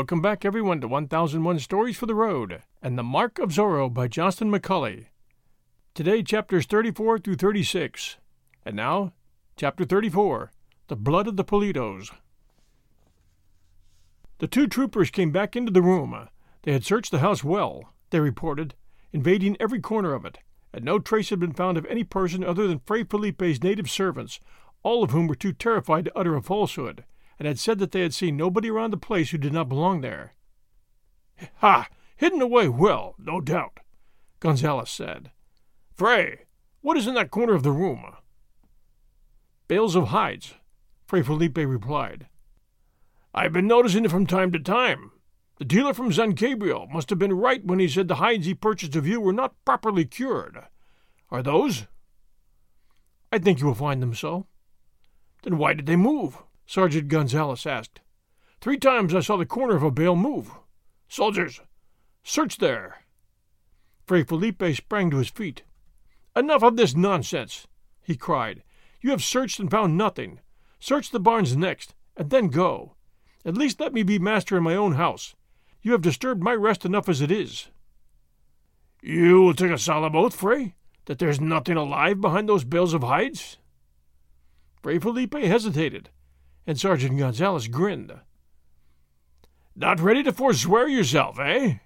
Welcome back, everyone, to 1001 Stories for the Road and The Mark of Zorro by Johnston McCulley. Today, chapters 34 through 36. And now, chapter 34 The Blood of the Pulidos. The two troopers came back into the room. They had searched the house well, they reported, invading every corner of it, and no trace had been found of any person other than Fray Felipe's native servants, all of whom were too terrified to utter a falsehood and had said that they had seen nobody around the place who did not belong there. Ha! Hidden away well, no doubt, Gonzales said. Fray, what is in that corner of the room? Bales of hides, Fray Felipe replied. I've been noticing it from time to time. The dealer from San Gabriel must have been right when he said the hides he purchased of you were not properly cured. Are those? I think you will find them so. Then why did they move? Sergeant Gonzales asked. Three times I saw the corner of a bale move. Soldiers, search there. Fray Felipe sprang to his feet. Enough of this nonsense, he cried. You have searched and found nothing. Search the barns next, and then go. At least let me be master in my own house. You have disturbed my rest enough as it is. You will take a solemn oath, Fray, that there's nothing alive behind those bales of hides? Fray Felipe hesitated and Sergeant Gonzales grinned. Not ready to forswear yourself, eh?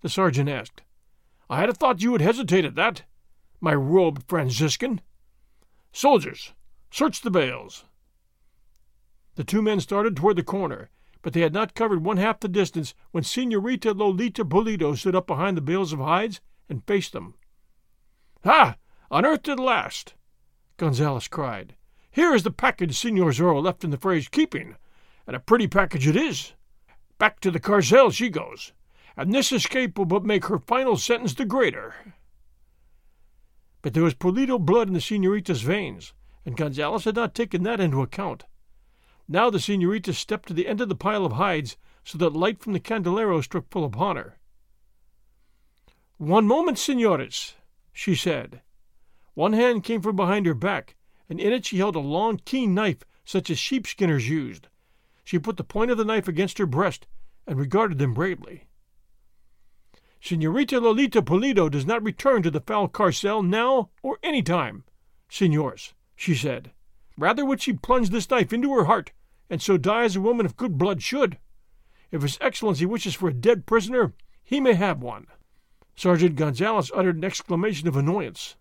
The sergeant asked. I had a thought you would hesitate at that, my robed Franciscan. Soldiers, search the bales. The two men started toward the corner, but they had not covered one half the distance when Senorita Lolita Pulido stood up behind the bales of hides and faced them. Ha! Unearthed at last! Gonzales cried. Here is the package Senor Zorro left in the Fray's keeping, and a pretty package it is. Back to the carcel she goes, and this escape will but make her final sentence the greater. But there was Pulido blood in the Senorita's veins, and Gonzales had not taken that into account. Now the Senorita stepped to the end of the pile of hides so that light from the candelero struck full upon her. One moment, senores, she said. One hand came from behind her back, and in it she held a long, keen knife such as sheepskinners used. She put the point of the knife against her breast and regarded them bravely. Senorita Lolita Pulido does not return to the foul carcel now or any time, senors, she said. Rather would she plunge this knife into her heart, and so die as a woman of good blood should. If His Excellency wishes for a dead prisoner, he may have one. Sergeant Gonzales uttered an exclamation of annoyance.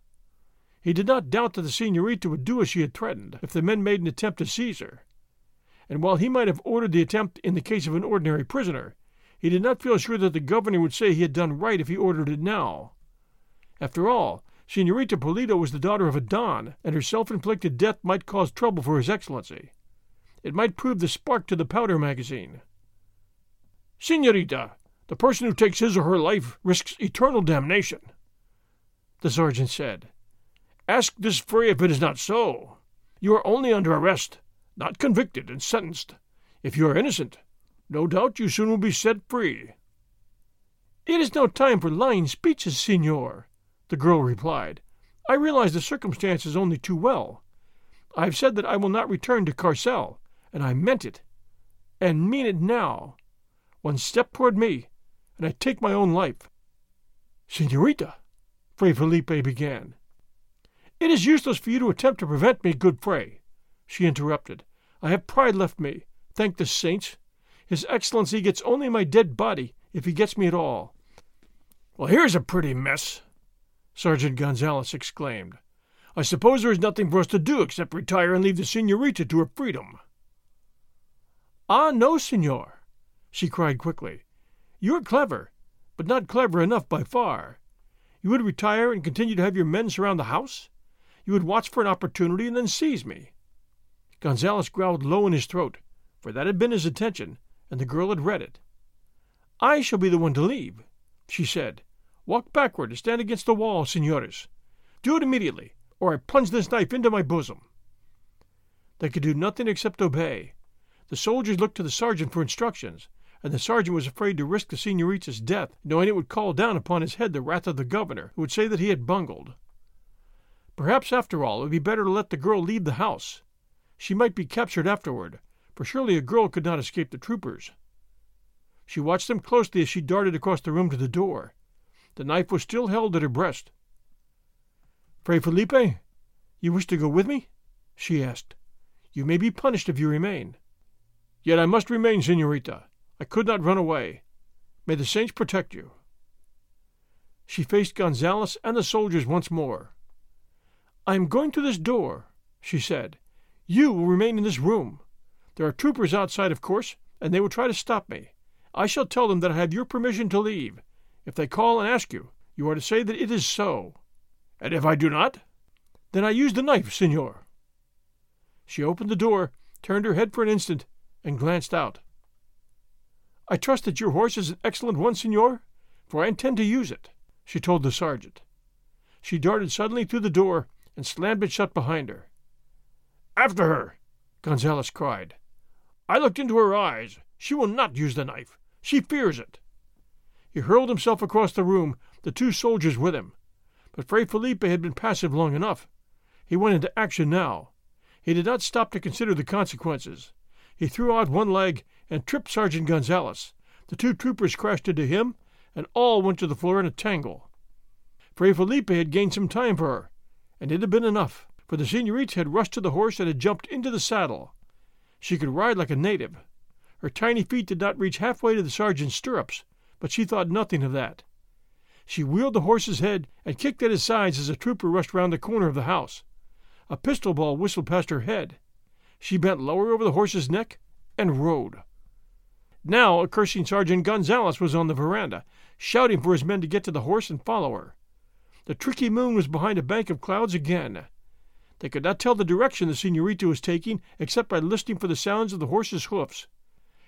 He did not doubt that the senorita would do as she had threatened if the men made an attempt to seize her. And while he might have ordered the attempt in the case of an ordinary prisoner, he did not feel sure that the governor would say he had done right if he ordered it now. After all, Senorita Pulido was the daughter of a don, and her self inflicted death might cause trouble for His Excellency. It might prove the spark to the powder magazine. Senorita, the person who takes his or her life risks eternal damnation, the sergeant said. Ask this Fray if it is not so. You are only under arrest, not convicted and sentenced. If you are innocent, no doubt you soon will be set free. It is no time for lying speeches, senor, the girl replied. I realize the circumstances only too well. I have said that I will not return to Carcel, and I meant it, and mean it now. One step toward me, and I take my own life. Senorita, Fray Felipe began. It is useless for you to attempt to prevent me, good Fray, she interrupted. I have pride left me, thank the saints. His Excellency gets only my dead body, if he gets me at all. Well, here's a pretty mess, Sergeant Gonzales exclaimed. I suppose there is nothing for us to do except retire and leave the senorita to her freedom. Ah, no, senor, she cried quickly. You are clever, but not clever enough by far. You would retire and continue to have your men surround the house? You would watch for an opportunity and then seize me. Gonzales growled low in his throat, for that had been his intention, and the girl had read it. I shall be the one to leave, she said. Walk backward and stand against the wall, senores. Do it immediately, or I plunge this knife into my bosom. They could do nothing except obey. The soldiers looked to the sergeant for instructions, and the sergeant was afraid to risk the senorita's death, knowing it would call down upon his head the wrath of the governor, who would say that he had bungled. Perhaps, after all, it would be better to let the girl leave the house. She might be captured afterward, for surely a girl could not escape the troopers. She watched them closely as she darted across the room to the door. The knife was still held at her breast. Fray Felipe, you wish to go with me? she asked. You may be punished if you remain. Yet I must remain, senorita. I could not run away. May the saints protect you. She faced Gonzales and the soldiers once more. I am going to this door, she said. You will remain in this room. There are troopers outside, of course, and they will try to stop me. I shall tell them that I have your permission to leave. If they call and ask you, you are to say that it is so. And if I do not? Then I use the knife, senor. She opened the door, turned her head for an instant, and glanced out. I trust that your horse is an excellent one, senor, for I intend to use it, she told the sergeant. She darted suddenly through the door and slammed it shut behind her. After her! Gonzales cried. I looked into her eyes. She will not use the knife. She fears it. He hurled himself across the room, the two soldiers with him. But Fray Felipe had been passive long enough. He went into action now. He did not stop to consider the consequences. He threw out one leg and tripped Sergeant Gonzales. The two troopers crashed into him, and all went to the floor in a tangle. Fray Felipe had gained some time for her, and it had been enough, for the senorita had rushed to the horse and had jumped into the saddle. She could ride like a native. Her tiny feet did not reach halfway to the sergeant's stirrups, but she thought nothing of that. She wheeled the horse's head and kicked at his sides as a trooper rushed round the corner of the house. A pistol ball whistled past her head. She bent lower over the horse's neck and rode. Now a cursing Sergeant Gonzales was on the veranda, shouting for his men to get to the horse and follow her. The tricky moon was behind a bank of clouds again. They could not tell the direction the senorita was taking except by listening for the sounds of the horse's hoofs.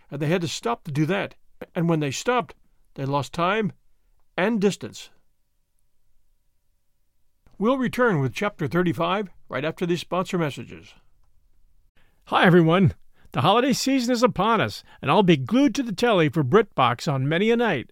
And they had to stop to do that, and when they stopped, they lost time and distance. We'll return with Chapter 35 right after these sponsor messages. Hi, everyone. The holiday season is upon us, and I'll be glued to the telly for BritBox on many a night.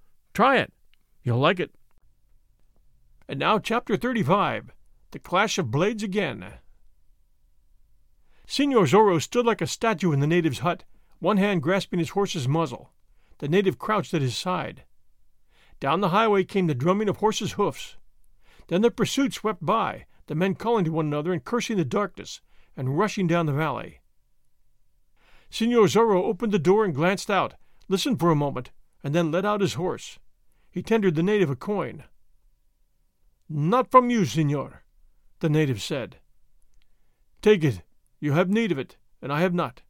Try it. You'll like it. And now, Chapter 35 The Clash of Blades Again. Senor Zorro stood like a statue in the native's hut, one hand grasping his horse's muzzle. The native crouched at his side. Down the highway came the drumming of horses' hoofs. Then the pursuit swept by, the men calling to one another and cursing the darkness, and rushing down the valley. Senor Zorro opened the door and glanced out, listened for a moment, and then led out his horse. He tendered the native a coin. Not from you, senor, the native said. Take it. You have need of it, and I have not,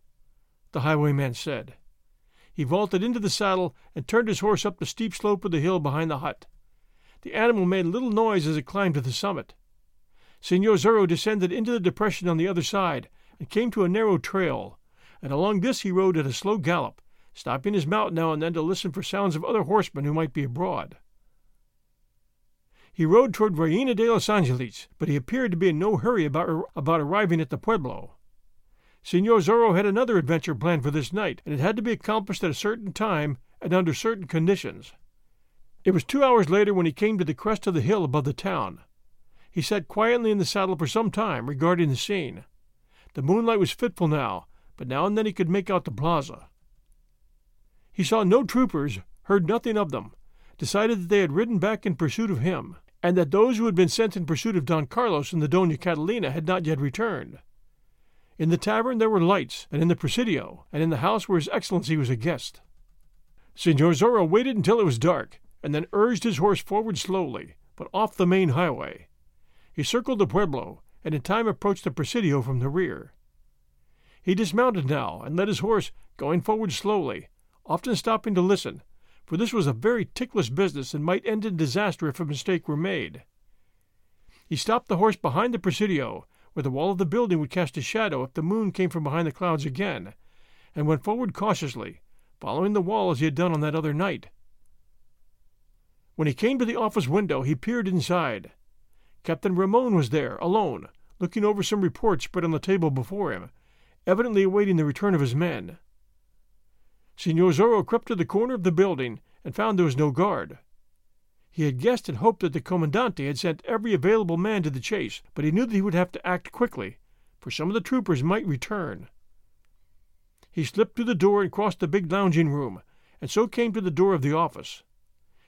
the highwayman said. He vaulted into the saddle and turned his horse up the steep slope of the hill behind the hut. The animal made little noise as it climbed to the summit. Senor Zorro descended into the depression on the other side and came to a narrow trail, and along this he rode at a slow gallop, stopping his mount now and then to listen for sounds of other horsemen who might be abroad. He rode toward Reina de los Angeles, but he appeared to be in no hurry about, about arriving at the pueblo. Senor Zorro had another adventure planned for this night, and it had to be accomplished at a certain time and under certain conditions. It was two hours later when he came to the crest of the hill above the town. He sat quietly in the saddle for some time, regarding the scene. The moonlight was fitful now, but now and then he could make out the plaza. He saw no troopers, heard nothing of them, decided that they had ridden back in pursuit of him, and that those who had been sent in pursuit of Don Carlos and the Dona Catalina had not yet returned. In the tavern there were lights, and in the Presidio, and in the house where His Excellency was a guest. Senor Zorro waited until it was dark, and then urged his horse forward slowly, but off the main highway. He circled the pueblo, and in time approached the Presidio from the rear. He dismounted now, and led his horse, going forward slowly, often stopping to listen, for this was a very ticklish business and might end in disaster if a mistake were made. He stopped the horse behind the Presidio, where the wall of the building would cast a shadow if the moon came from behind the clouds again, and went forward cautiously, following the wall as he had done on that other night. When he came to the office window, he peered inside. Captain Ramon was there, alone, looking over some reports spread on the table before him, evidently awaiting the return of his men. Senor Zorro crept to the corner of the building and found there was no guard. He had guessed and hoped that the Commandante had sent every available man to the chase, but he knew that he would have to act quickly, for some of the troopers might return. He slipped through the door and crossed the big lounging room, and so came to the door of the office.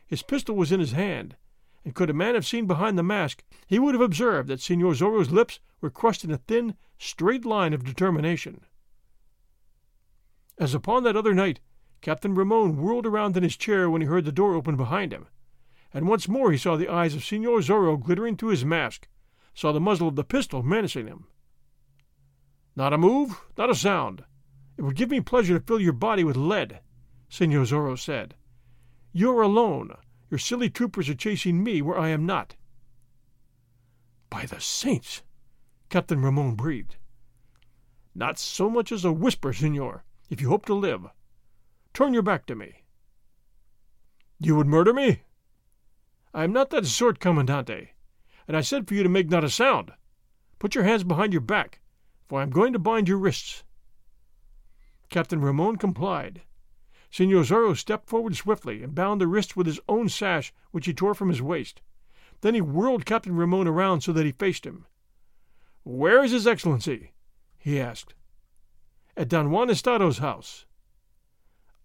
His pistol was in his hand, and could a man have seen behind the mask, he would have observed that Senor Zorro's lips were crushed in a thin, straight line of determination. As upon that other night, Captain Ramon whirled around in his chair when he heard the door open behind him, and once more he saw the eyes of Senor Zorro glittering through his mask, saw the muzzle of the pistol menacing him. Not a move, not a sound. It would give me pleasure to fill your body with lead, Senor Zorro said. You are alone. Your silly troopers are chasing me where I am not. By the saints! Captain Ramon breathed. Not so much as a whisper, senor if you hope to live. Turn your back to me. You would murder me? I am not that sort, Commandante, and I said for you to make not a sound. Put your hands behind your back, for I am going to bind your wrists. Captain Ramon complied. Senor Zorro stepped forward swiftly and bound the wrists with his own sash, which he tore from his waist. Then he whirled Captain Ramon around so that he faced him. Where is His Excellency? he asked at Don Juan Estado's house.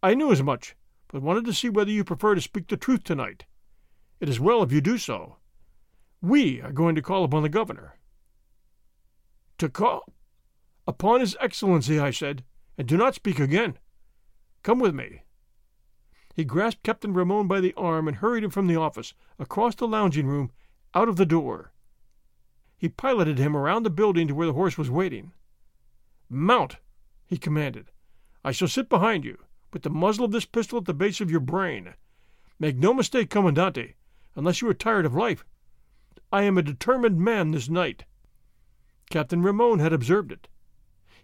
I knew as much, but wanted to see whether you prefer to speak the truth tonight. It is well if you do so. We are going to call upon the governor. To call? Upon His Excellency, I said, and do not speak again. Come with me. He grasped Captain Ramon by the arm and hurried him from the office, across the lounging room, out of the door. He piloted him around the building to where the horse was waiting. Mount, he commanded. I shall sit behind you, with the muzzle of this pistol at the base of your brain. Make no mistake, Commandante, unless you are tired of life. I am a determined man this night. Captain Ramon had observed it.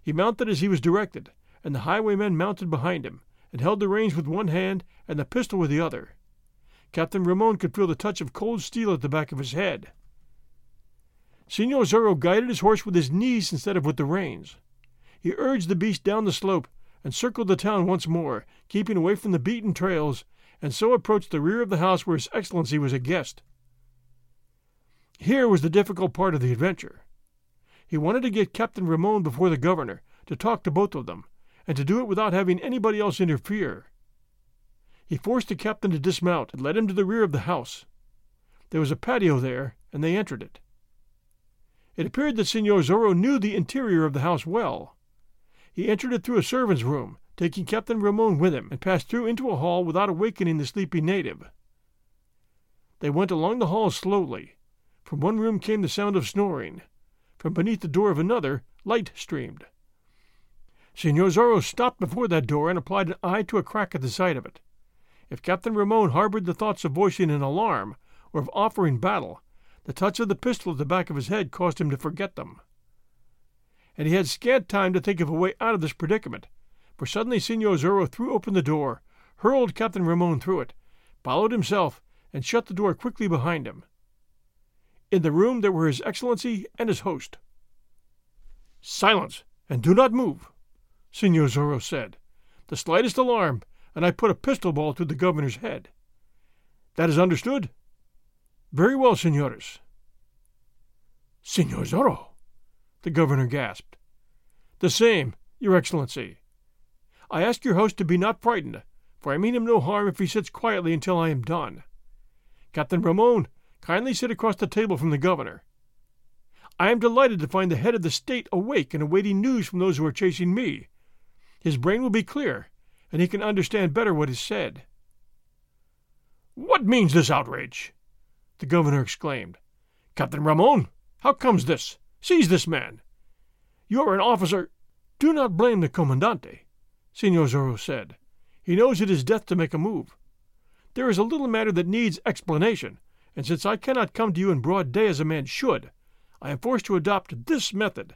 He mounted as he was directed, and the highwaymen mounted behind him, and held the reins with one hand and the pistol with the other. Captain Ramon could feel the touch of cold steel at the back of his head. Senor Zorro guided his horse with his knees instead of with the reins. He urged the beast down the slope and circled the town once more, keeping away from the beaten trails, and so approached the rear of the house where His Excellency was a guest. Here was the difficult part of the adventure. He wanted to get Captain Ramon before the governor, to talk to both of them, and to do it without having anybody else interfere. He forced the captain to dismount and led him to the rear of the house. There was a patio there, and they entered it. It appeared that Senor Zorro knew the interior of the house well. He entered it through a servant's room, taking Captain Ramon with him, and passed through into a hall without awakening the sleepy native. They went along the hall slowly. From one room came the sound of snoring. From beneath the door of another, light streamed. Senor Zorro stopped before that door and applied an eye to a crack at the side of it. If Captain Ramon harbored the thoughts of voicing an alarm, or of offering battle, the touch of the pistol at the back of his head caused him to forget them. And he had scant time to think of a way out of this predicament, for suddenly Signor Zorro threw open the door, hurled Captain Ramon through it, followed himself, and shut the door quickly behind him. In the room there were His Excellency and his host. Silence, and do not move, Signor Zorro said. The slightest alarm, and I put a pistol ball through the governor's head. That is understood? Very well, senores. Signor Zorro, the governor gasped. The same, your excellency. I ask your host to be not frightened, for I mean him no harm if he sits quietly until I am done. Captain Ramon, kindly sit across the table from the governor. I am delighted to find the head of the state awake and awaiting news from those who are chasing me. His brain will be clear, and he can understand better what is said. What means this outrage? the governor exclaimed. Captain Ramon, how comes this? Seize this man. You are an officer. Do not blame the commandante, Signor Zorro said. He knows it is death to make a move. There is a little matter that needs explanation, and since I cannot come to you in broad day as a man should, I am forced to adopt this method.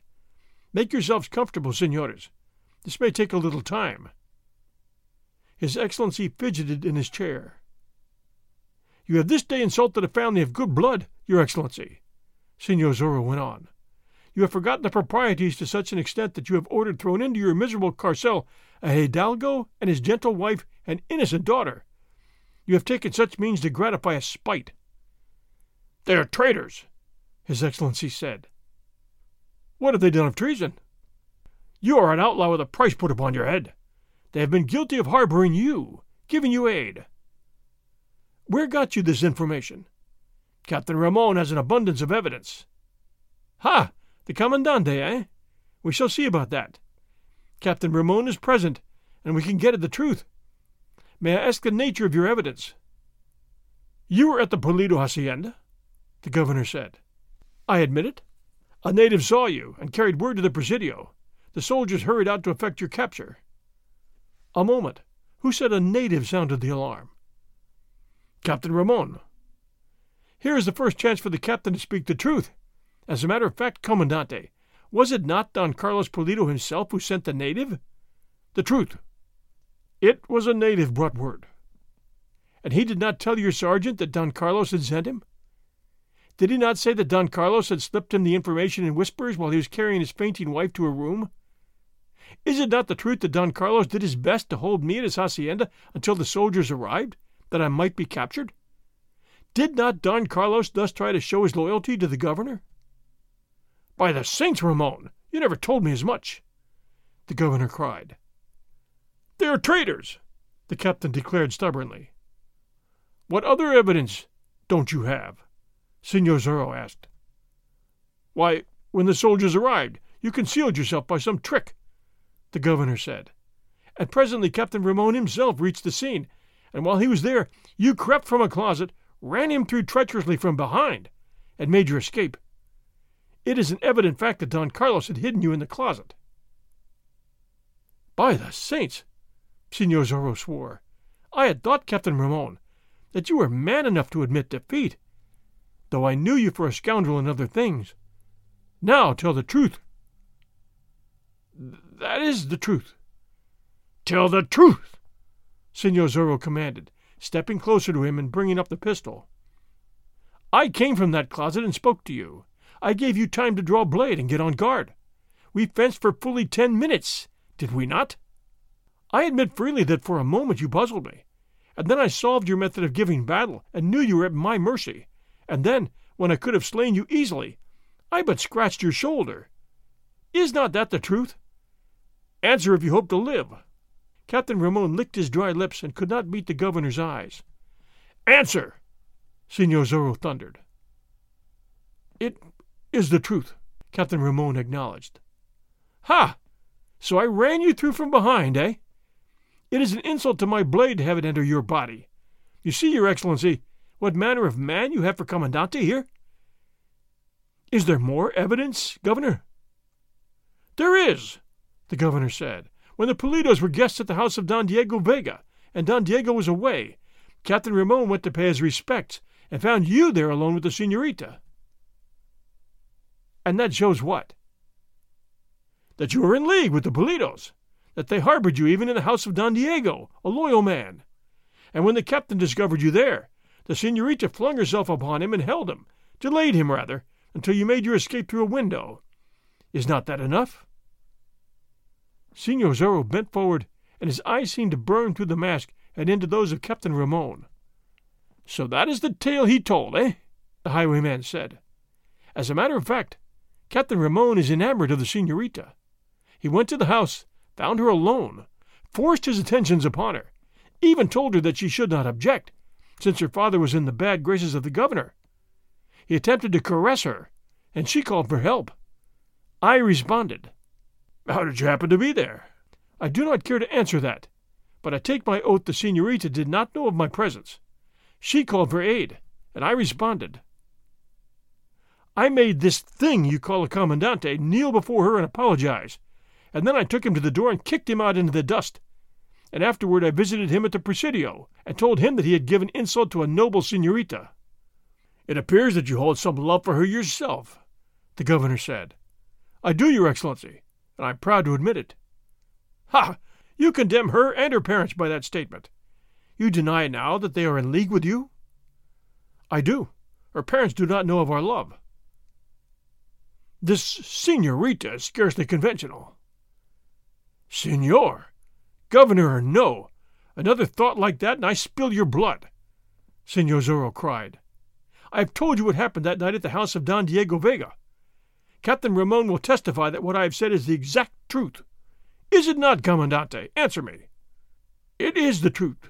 Make yourselves comfortable, senores. This may take a little time. His Excellency fidgeted in his chair. You have this day insulted a family of good blood, Your Excellency, Signor Zorro went on. You have forgotten the proprieties to such an extent that you have ordered thrown into your miserable carcel a hidalgo and his gentle wife and innocent daughter. You have taken such means to gratify a spite. They are traitors, His Excellency said. What have they done of treason? You are an outlaw with a price put upon your head. They have been guilty of harboring you, giving you aid. Where got you this information? Captain Ramon has an abundance of evidence. Ha! The Commandante, eh? We shall see about that. Captain Ramon is present, and we can get at the truth. May I ask the nature of your evidence? You were at the Pulido hacienda, the governor said. I admit it. A native saw you and carried word to the Presidio. The soldiers hurried out to effect your capture. A moment. Who said a native sounded the alarm? Captain Ramon. Here is the first chance for the captain to speak the truth. As a matter of fact, Commandante, was it not Don Carlos Pulido himself who sent the native? The truth. It was a native brought word. And he did not tell your sergeant that Don Carlos had sent him? Did he not say that Don Carlos had slipped him the information in whispers while he was carrying his fainting wife to her room? Is it not the truth that Don Carlos did his best to hold me at his hacienda until the soldiers arrived, that I might be captured? Did not Don Carlos thus try to show his loyalty to the governor? By the saints, Ramon, you never told me as much, the governor cried. They are traitors, the captain declared stubbornly. What other evidence don't you have? Signor Zorro asked. Why, when the soldiers arrived, you concealed yourself by some trick, the governor said. And presently Captain Ramon himself reached the scene and while he was there, you crept from a closet, ran him through treacherously from behind, and made your escape. It is an evident fact that Don Carlos had hidden you in the closet. By the saints, Signor Zorro swore, I had thought, Captain Ramon, that you were man enough to admit defeat, though I knew you for a scoundrel in other things. Now tell the truth. That is the truth. Tell the truth, Signor Zorro commanded, stepping closer to him and bringing up the pistol. I came from that closet and spoke to you. I gave you time to draw blade and get on guard. We fenced for fully ten minutes, did we not? I admit freely that for a moment you puzzled me, and then I solved your method of giving battle and knew you were at my mercy, and then, when I could have slain you easily, I but scratched your shoulder. Is not that the truth? Answer if you hope to live. Captain Ramon licked his dry lips and could not meet the governor's eyes. Answer! Signor Zorro thundered. It is the truth, Captain Ramon acknowledged. Ha! So I ran you through from behind, eh? It is an insult to my blade to have it enter your body. You see, Your Excellency, what manner of man you have for Commandante here? Is there more evidence, Governor? There is, the governor said, when the Pulidos were guests at the house of Don Diego Vega, and Don Diego was away, Captain Ramon went to pay his respects, and found you there alone with the senorita. And that shows what? That you were in league with the Pulidos, that they harbored you even in the house of Don Diego, a loyal man. And when the captain discovered you there, the senorita flung herself upon him and held him, delayed him rather, until you made your escape through a window. Is not that enough? Signor Zorro bent forward, and his eyes seemed to burn through the mask and into those of Captain Ramon. So that is the tale he told, eh? the highwayman said. As a matter of fact, Captain Ramon is enamored of the senorita. He went to the house, found her alone, forced his attentions upon her, even told her that she should not object, since her father was in the bad graces of the governor. He attempted to caress her, and she called for help. I responded. How did you happen to be there? I do not care to answer that, but I take my oath the senorita did not know of my presence. She called for aid, and I responded. I made this thing you call a commandante kneel before her and apologize, and then I took him to the door and kicked him out into the dust and afterward I visited him at the Presidio, and told him that he had given insult to a noble senorita. It appears that you hold some love for her yourself, the governor said. I do, Your Excellency, and I'm proud to admit it. Ha! You condemn her and her parents by that statement. You deny now that they are in league with you? I do. Her parents do not know of our love. This senorita is scarcely conventional. Senor, Governor or no, another thought like that and I spill your blood, Senor Zorro cried. I have told you what happened that night at the house of Don Diego Vega. Captain Ramon will testify that what I have said is the exact truth. Is it not, Commandante? Answer me. It is the truth,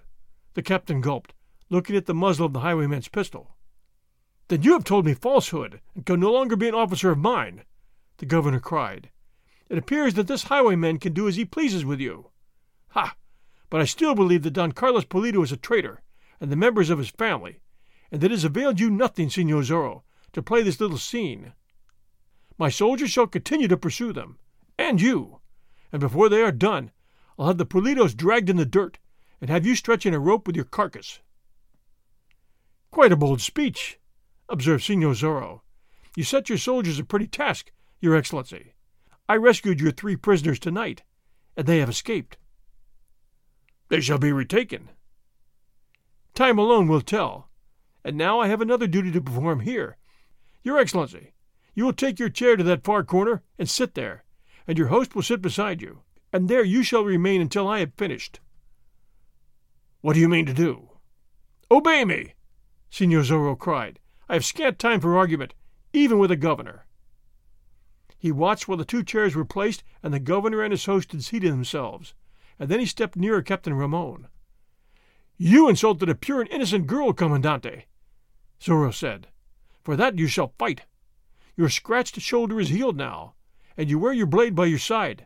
the captain gulped, looking at the muzzle of the highwayman's pistol. Then you have told me falsehood, and can no longer be an officer of mine, the governor cried. It appears that this highwayman can do as he pleases with you. Ha! But I still believe that Don Carlos Pulido is a traitor, and the members of his family, and that it has availed you nothing, Signor Zorro, to play this little scene. My soldiers shall continue to pursue them, and you, and before they are done, I'll have the Pulidos dragged in the dirt, and have you stretching a rope with your carcass. Quite a bold speech, observed Signor Zorro. You set your soldiers a pretty task, Your Excellency. I rescued your three prisoners tonight, and they have escaped. They shall be retaken. Time alone will tell. And now I have another duty to perform here. Your Excellency, you will take your chair to that far corner and sit there, and your host will sit beside you, and there you shall remain until I have finished. What do you mean to do? Obey me, Signor Zorro cried. I have scant time for argument, even with a governor. He watched while the two chairs were placed and the governor and his host had seated themselves and then he stepped nearer Captain Ramon. You insulted a pure and innocent girl, Commandante, Zorro said. For that you shall fight. Your scratched shoulder is healed now, and you wear your blade by your side.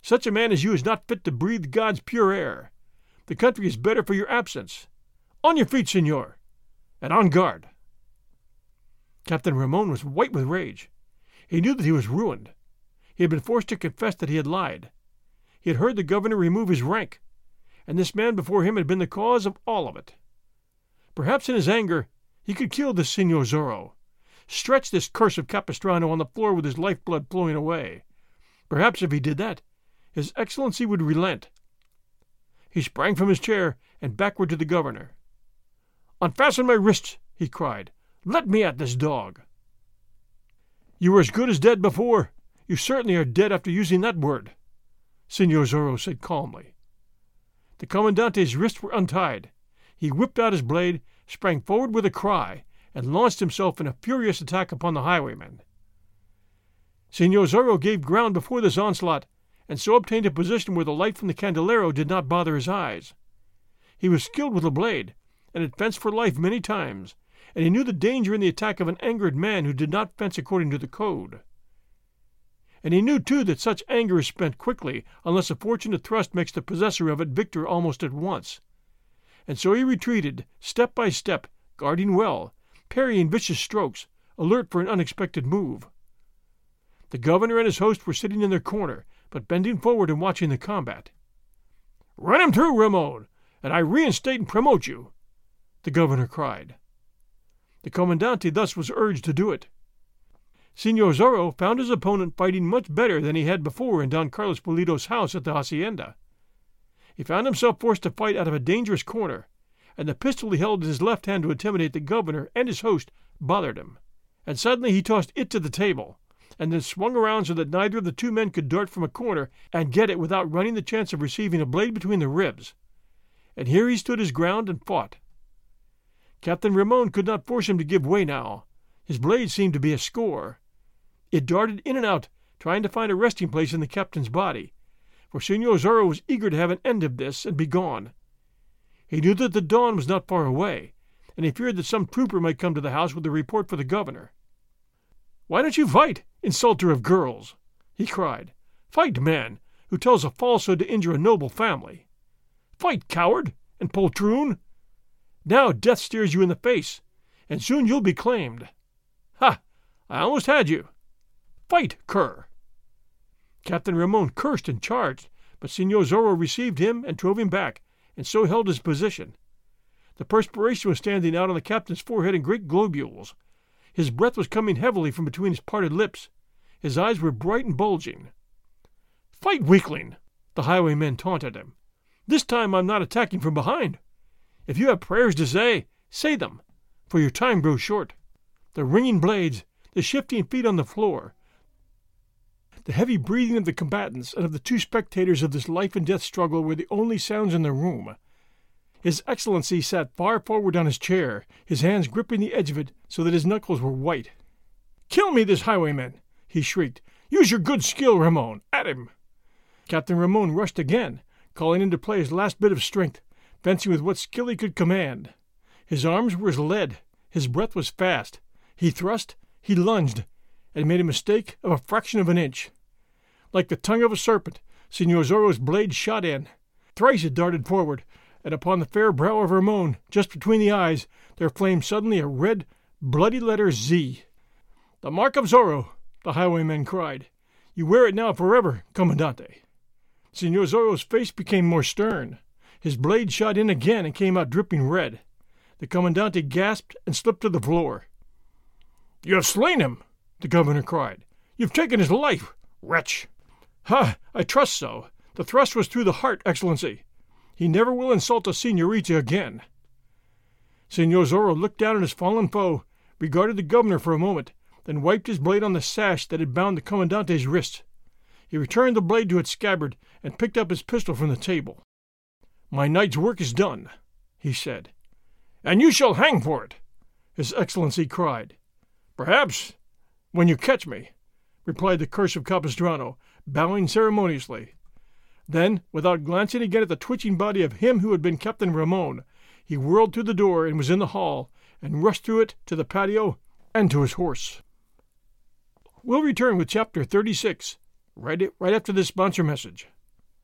Such a man as you is not fit to breathe God's pure air. The country is better for your absence. On your feet, senor, and on guard. Captain Ramon was white with rage. He knew that he was ruined. He had been forced to confess that he had lied, he had heard the governor remove his rank, and this man before him had been the cause of all of it. Perhaps in his anger he could kill this Signor Zorro, stretch this curse of Capistrano on the floor with his lifeblood flowing away. Perhaps if he did that, his Excellency would relent. He sprang from his chair and backward to the governor. Unfasten my wrists, he cried. Let me at this dog. You were as good as dead before. You certainly are dead after using that word. Signor Zorro said calmly. The Commandante's wrists were untied. He whipped out his blade, sprang forward with a cry, and launched himself in a furious attack upon the highwayman. Signor Zorro gave ground before this onslaught, and so obtained a position where the light from the candelero did not bother his eyes. He was skilled with a blade, and had fenced for life many times, and he knew the danger in the attack of an angered man who did not fence according to the code and he knew too that such anger is spent quickly unless a fortunate thrust makes the possessor of it victor almost at once. And so he retreated, step by step, guarding well, parrying vicious strokes, alert for an unexpected move. The governor and his host were sitting in their corner, but bending forward and watching the combat. Run him through, Ramon, and I reinstate and promote you, the governor cried. The Commandante thus was urged to do it. Signor Zorro found his opponent fighting much better than he had before in Don Carlos Pulido's house at the hacienda. He found himself forced to fight out of a dangerous corner, and the pistol he held in his left hand to intimidate the governor and his host bothered him. And suddenly he tossed it to the table, and then swung around so that neither of the two men could dart from a corner and get it without running the chance of receiving a blade between the ribs. And here he stood his ground and fought. Captain Ramon could not force him to give way now. His blade seemed to be a score. It darted in and out, trying to find a resting place in the captain's body, for Senor Zorro was eager to have an end of this and be gone. He knew that the dawn was not far away, and he feared that some trooper might come to the house with a report for the governor. Why don't you fight, insulter of girls? he cried. Fight, man, who tells a falsehood to injure a noble family. Fight, coward and poltroon! Now death stares you in the face, and soon you'll be claimed. Ha! I almost had you. Fight, cur! Captain Ramon cursed and charged, but Senor Zorro received him and drove him back, and so held his position. The perspiration was standing out on the captain's forehead in great globules. His breath was coming heavily from between his parted lips. His eyes were bright and bulging. Fight, weakling! The highwaymen taunted him. This time I'm not attacking from behind. If you have prayers to say, say them, for your time grows short. The ringing blades, the shifting feet on the floor, the heavy breathing of the combatants and of the two spectators of this life and death struggle were the only sounds in the room. His Excellency sat far forward on his chair, his hands gripping the edge of it so that his knuckles were white. Kill me, this highwayman! he shrieked. Use your good skill, Ramon. At him! Captain Ramon rushed again, calling into play his last bit of strength, fencing with what skill he could command. His arms were as lead, his breath was fast. He thrust, he lunged, and made a mistake of a fraction of an inch. Like the tongue of a serpent, Signor Zorro's blade shot in. Thrice it darted forward, and upon the fair brow of Ramon, just between the eyes, there flamed suddenly a red, bloody letter Z. The mark of Zorro, the highwayman cried. You wear it now forever, Commandante. Signor Zorro's face became more stern. His blade shot in again and came out dripping red. The Commandante gasped and slipped to the floor. You have slain him, the governor cried. You've taken his life, wretch! Ha! I trust so. The thrust was through the heart, Excellency. He never will insult a senorita again. Senor Zorro looked down at his fallen foe, regarded the governor for a moment, then wiped his blade on the sash that had bound the commandante's wrist. He returned the blade to its scabbard and picked up his pistol from the table. My night's work is done, he said. And you shall hang for it, His Excellency cried. Perhaps when you catch me, replied the curse of Capistrano, bowing ceremoniously. Then, without glancing again at the twitching body of him who had been Captain Ramon, he whirled through the door and was in the hall, and rushed through it to the patio and to his horse. We'll return with chapter 36 right, right after this sponsor message.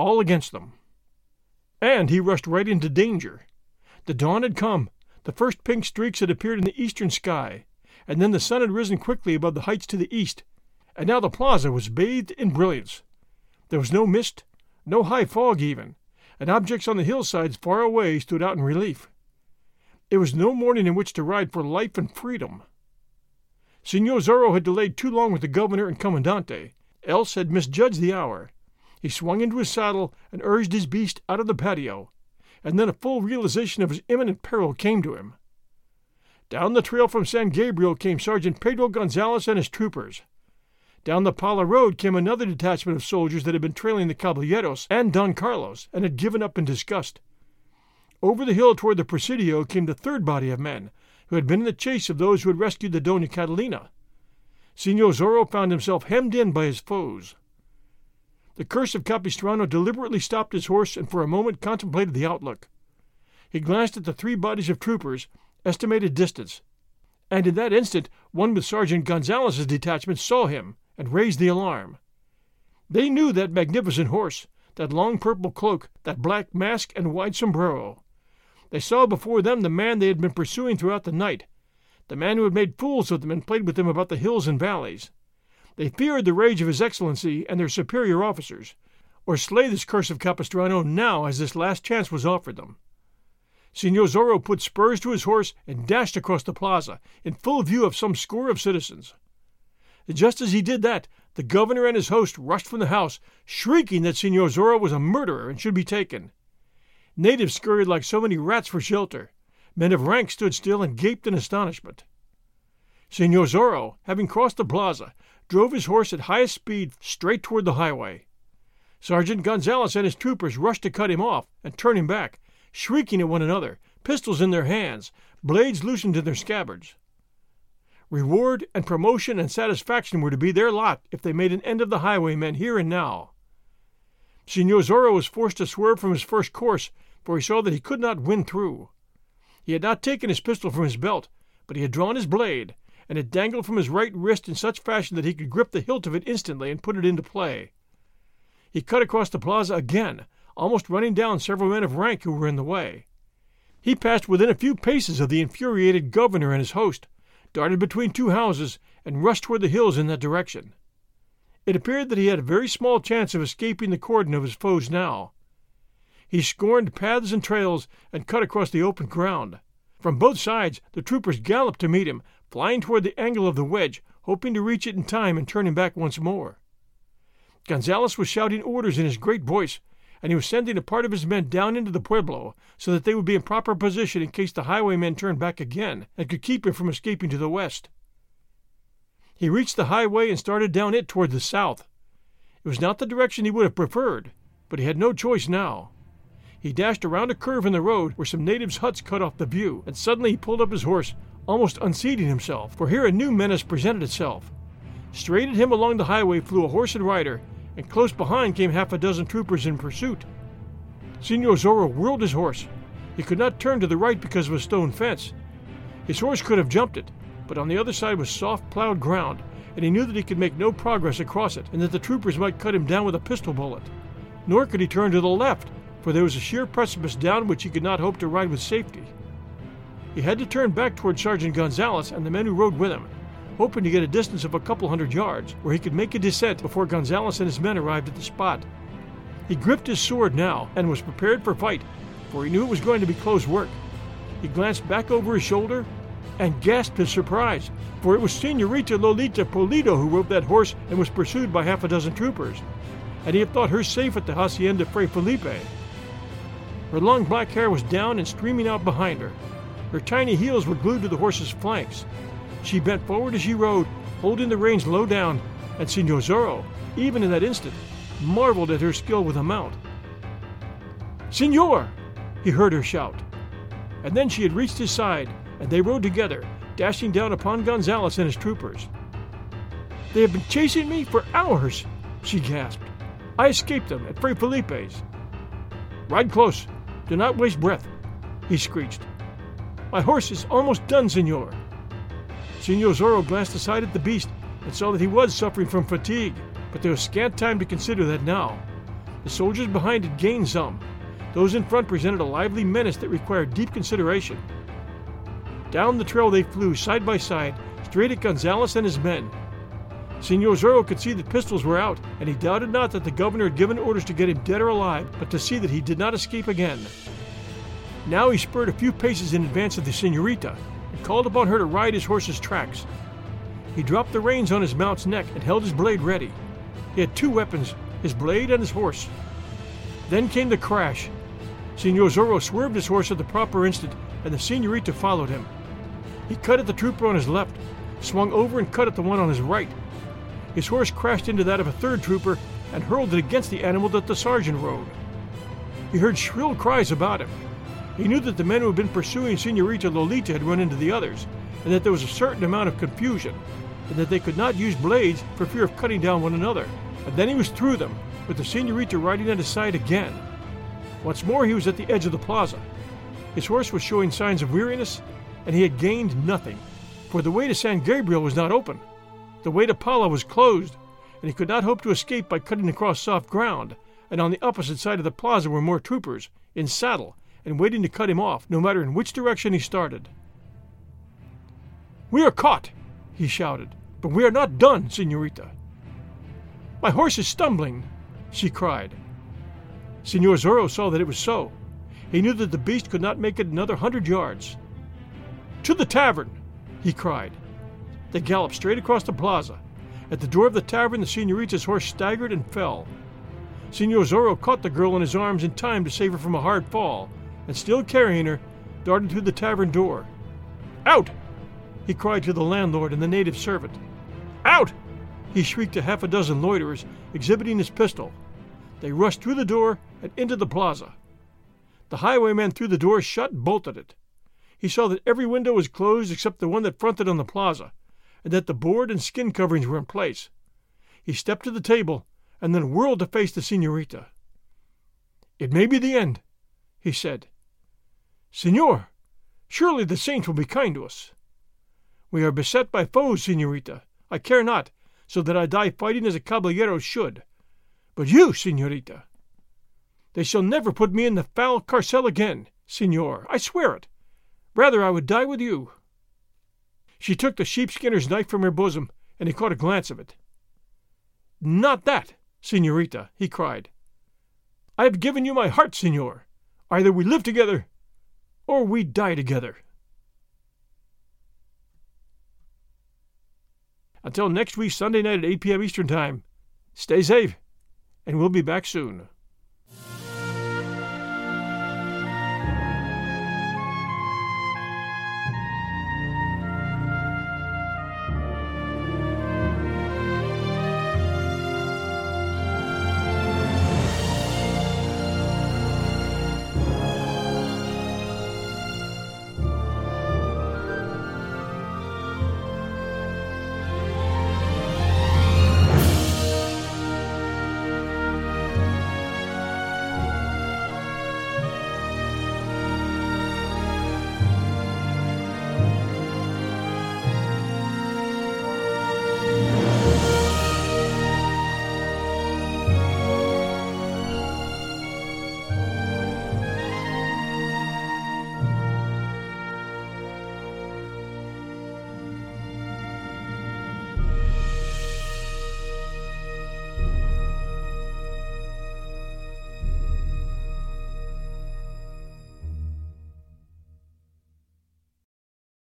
all against them. And he rushed right into danger. The dawn had come, the first pink streaks had appeared in the eastern sky, and then the sun had risen quickly above the heights to the east, and now the plaza was bathed in brilliance. There was no mist, no high fog even, and objects on the hillsides far away stood out in relief. It was no morning in which to ride for life and freedom. Signor Zorro had delayed too long with the governor and commandante, else had misjudged the hour, he swung into his saddle and urged his beast out of the patio, and then a full realization of his imminent peril came to him. Down the trail from San Gabriel came Sergeant Pedro Gonzales and his troopers. Down the Pala Road came another detachment of soldiers that had been trailing the Caballeros and Don Carlos and had given up in disgust. Over the hill toward the Presidio came the third body of men, who had been in the chase of those who had rescued the Dona Catalina. Signor Zorro found himself hemmed in by his foes. The curse of Capistrano deliberately stopped his horse and for a moment contemplated the outlook. He glanced at the three bodies of troopers, estimated distance, and in that instant one with Sergeant Gonzales's detachment saw him and raised the alarm. They knew that magnificent horse, that long purple cloak, that black mask and wide sombrero. They saw before them the man they had been pursuing throughout the night, the man who had made fools of them and played with them about the hills and valleys. They feared the rage of His Excellency and their superior officers, or slay this curse of Capistrano now as this last chance was offered them. Signor Zorro put spurs to his horse and dashed across the plaza, in full view of some score of citizens. Just as he did that, the governor and his host rushed from the house, shrieking that Signor Zorro was a murderer and should be taken. Natives scurried like so many rats for shelter. Men of rank stood still and gaped in astonishment. Signor Zorro, having crossed the plaza, drove his horse at highest speed straight toward the highway. Sergeant Gonzales and his troopers rushed to cut him off and turn him back, shrieking at one another, pistols in their hands, blades loosened in their scabbards. Reward and promotion and satisfaction were to be their lot if they made an end of the highwaymen here and now. Signor Zorro was forced to swerve from his first course, for he saw that he could not win through. He had not taken his pistol from his belt, but he had drawn his blade, and it dangled from his right wrist in such fashion that he could grip the hilt of it instantly and put it into play. He cut across the plaza again, almost running down several men of rank who were in the way. He passed within a few paces of the infuriated governor and his host, darted between two houses, and rushed toward the hills in that direction. It appeared that he had a very small chance of escaping the cordon of his foes now. He scorned paths and trails and cut across the open ground. From both sides the troopers galloped to meet him, flying toward the angle of the wedge, hoping to reach it in time and turn him back once more. Gonzales was shouting orders in his great voice, and he was sending a part of his men down into the pueblo so that they would be in proper position in case the highwaymen turned back again and could keep him from escaping to the west. He reached the highway and started down it toward the south. It was not the direction he would have preferred, but he had no choice now. He dashed around a curve in the road where some natives' huts cut off the view, and suddenly he pulled up his horse, almost unseating himself, for here a new menace presented itself. Straight at him along the highway flew a horse and rider, and close behind came half a dozen troopers in pursuit. Signor Zorro whirled his horse. He could not turn to the right because of a stone fence. His horse could have jumped it, but on the other side was soft plowed ground, and he knew that he could make no progress across it, and that the troopers might cut him down with a pistol bullet. Nor could he turn to the left, for there was a sheer precipice down which he could not hope to ride with safety. He had to turn back toward Sergeant Gonzales and the men who rode with him, hoping to get a distance of a couple hundred yards, where he could make a descent before Gonzales and his men arrived at the spot. He gripped his sword now and was prepared for fight, for he knew it was going to be close work. He glanced back over his shoulder and gasped his surprise, for it was Senorita Lolita Pulido who rode that horse and was pursued by half a dozen troopers, and he had thought her safe at the Hacienda Fray Felipe. Her long black hair was down and streaming out behind her. Her tiny heels were glued to the horse's flanks. She bent forward as she rode, holding the reins low down, and Signor Zorro, even in that instant, marveled at her skill with a mount. Signor! he heard her shout. And then she had reached his side, and they rode together, dashing down upon Gonzales and his troopers. They have been chasing me for hours, she gasped. I escaped them at Fray Felipe's. Ride close. Do not waste breath, he screeched. My horse is almost done, senor. Senor Zorro glanced aside at the beast and saw that he was suffering from fatigue, but there was scant time to consider that now. The soldiers behind had gained some. Those in front presented a lively menace that required deep consideration. Down the trail they flew, side by side, straight at Gonzales and his men. Senor Zorro could see that pistols were out, and he doubted not that the governor had given orders to get him dead or alive, but to see that he did not escape again. Now he spurred a few paces in advance of the senorita and called upon her to ride his horse's tracks. He dropped the reins on his mount's neck and held his blade ready. He had two weapons his blade and his horse. Then came the crash. Senor Zorro swerved his horse at the proper instant, and the senorita followed him. He cut at the trooper on his left, swung over and cut at the one on his right. His horse crashed into that of a third trooper and hurled it against the animal that the sergeant rode. He heard shrill cries about him. He knew that the men who had been pursuing Senorita Lolita had run into the others, and that there was a certain amount of confusion, and that they could not use blades for fear of cutting down one another. And then he was through them, with the Senorita riding at his side again. Once more he was at the edge of the plaza. His horse was showing signs of weariness, and he had gained nothing, for the way to San Gabriel was not open. The way to Pala was closed, and he could not hope to escape by cutting across soft ground, and on the opposite side of the plaza were more troopers, in saddle, and waiting to cut him off, no matter in which direction he started. We are caught, he shouted, but we are not done, senorita. My horse is stumbling, she cried. Senor Zorro saw that it was so. He knew that the beast could not make it another hundred yards. To the tavern, he cried. They galloped straight across the plaza. At the door of the tavern, the senorita's horse staggered and fell. Senor Zorro caught the girl in his arms in time to save her from a hard fall, and still carrying her, darted through the tavern door. Out! he cried to the landlord and the native servant. Out! he shrieked to half a dozen loiterers, exhibiting his pistol. They rushed through the door and into the plaza. The highwayman threw the door shut and bolted it. He saw that every window was closed except the one that fronted on the plaza, and that the board and skin coverings were in place. He stepped to the table and then whirled to face the senorita. It may be the end, he said. Senor, surely the saints will be kind to us. We are beset by foes, senorita. I care not, so that I die fighting as a caballero should. But you, senorita, they shall never put me in the foul carcel again, senor. I swear it. Rather I would die with you. She took the sheepskinner's knife from her bosom, and he caught a glance of it. Not that, senorita, he cried. I have given you my heart, senor. Either we live together, or we die together. Until next week, Sunday night at 8 p.m. Eastern Time, stay safe, and we'll be back soon.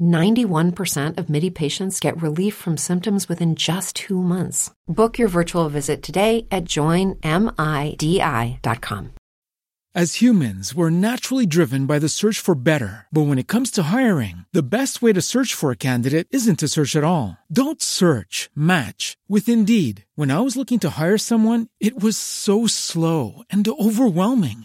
91% of MIDI patients get relief from symptoms within just two months. Book your virtual visit today at joinmidi.com. As humans, we're naturally driven by the search for better. But when it comes to hiring, the best way to search for a candidate isn't to search at all. Don't search, match with Indeed. When I was looking to hire someone, it was so slow and overwhelming.